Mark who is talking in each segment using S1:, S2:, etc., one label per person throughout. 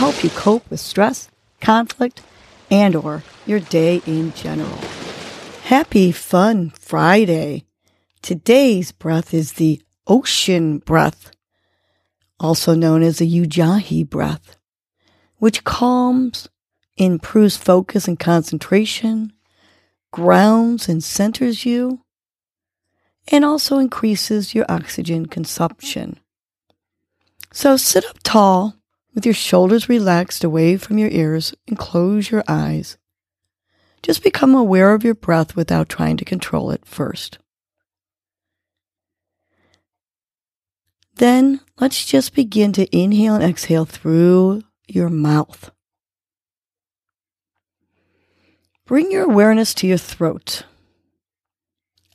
S1: help you cope with stress, conflict, and or your day in general. Happy fun Friday. Today's breath is the ocean breath, also known as the Ujjayi breath, which calms, improves focus and concentration, grounds and centers you, and also increases your oxygen consumption. So sit up tall with your shoulders relaxed away from your ears and close your eyes. Just become aware of your breath without trying to control it first. Then let's just begin to inhale and exhale through your mouth. Bring your awareness to your throat.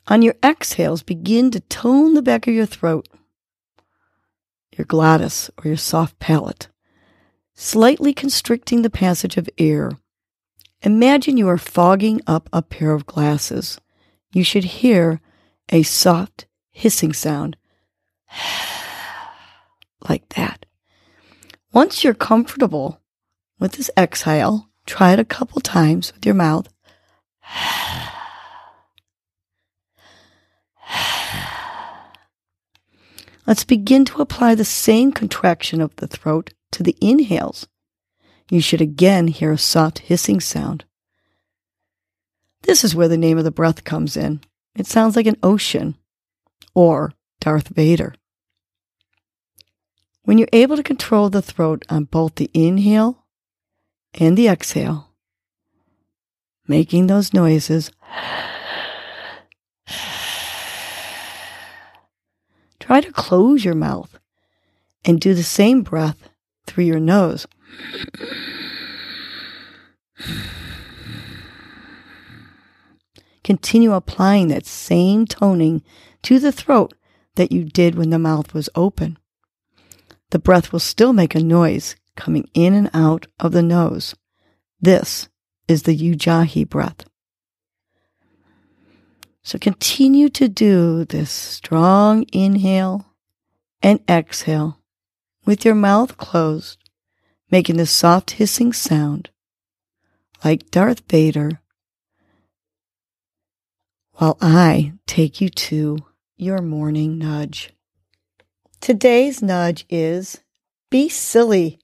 S1: On your exhales, begin to tone the back of your throat, your glottis, or your soft palate, slightly constricting the passage of air. Imagine you are fogging up a pair of glasses. You should hear a soft hissing sound like that. Once you're comfortable with this exhale, Try it a couple times with your mouth. Let's begin to apply the same contraction of the throat to the inhales. You should again hear a soft hissing sound. This is where the name of the breath comes in. It sounds like an ocean or Darth Vader. When you're able to control the throat on both the inhale and the exhale, making those noises. Try to close your mouth and do the same breath through your nose. Continue applying that same toning to the throat that you did when the mouth was open. The breath will still make a noise coming in and out of the nose. This is the Ujjayi breath. So continue to do this strong inhale and exhale with your mouth closed, making the soft hissing sound like Darth Vader while I take you to your morning nudge. Today's nudge is be silly.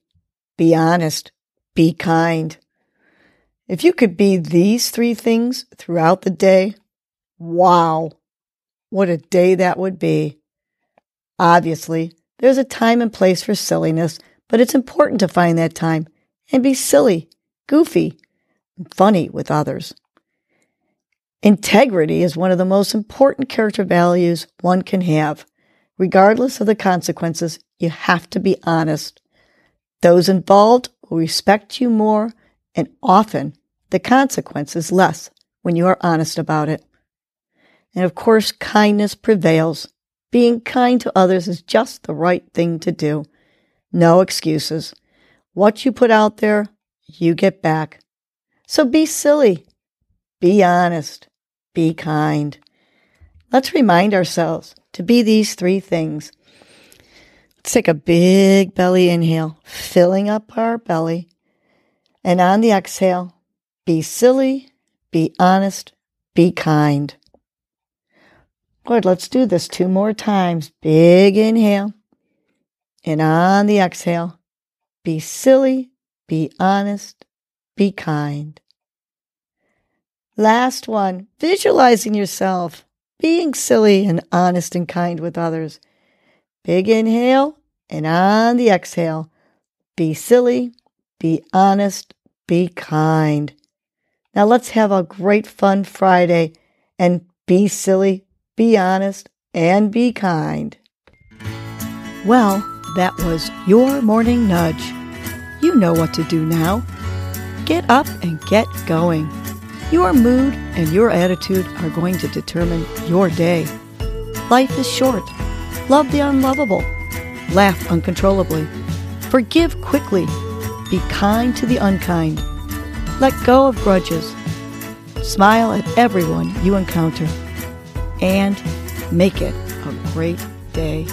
S1: Be honest. Be kind. If you could be these three things throughout the day, wow, what a day that would be. Obviously, there's a time and place for silliness, but it's important to find that time and be silly, goofy, and funny with others. Integrity is one of the most important character values one can have. Regardless of the consequences, you have to be honest. Those involved will respect you more, and often the consequence is less when you are honest about it. And of course, kindness prevails. Being kind to others is just the right thing to do. No excuses. What you put out there, you get back. So be silly. Be honest. Be kind. Let's remind ourselves to be these three things Let's take a big belly inhale, filling up our belly. And on the exhale, be silly, be honest, be kind. Good, let's do this two more times. Big inhale. And on the exhale, be silly, be honest, be kind. Last one, visualizing yourself being silly and honest and kind with others. Big inhale and on the exhale, be silly, be honest, be kind. Now let's have a great fun Friday and be silly, be honest, and be kind. Well, that was your morning nudge. You know what to do now. Get up and get going. Your mood and your attitude are going to determine your day. Life is short. Love the unlovable. Laugh uncontrollably. Forgive quickly. Be kind to the unkind. Let go of grudges. Smile at everyone you encounter. And make it a great day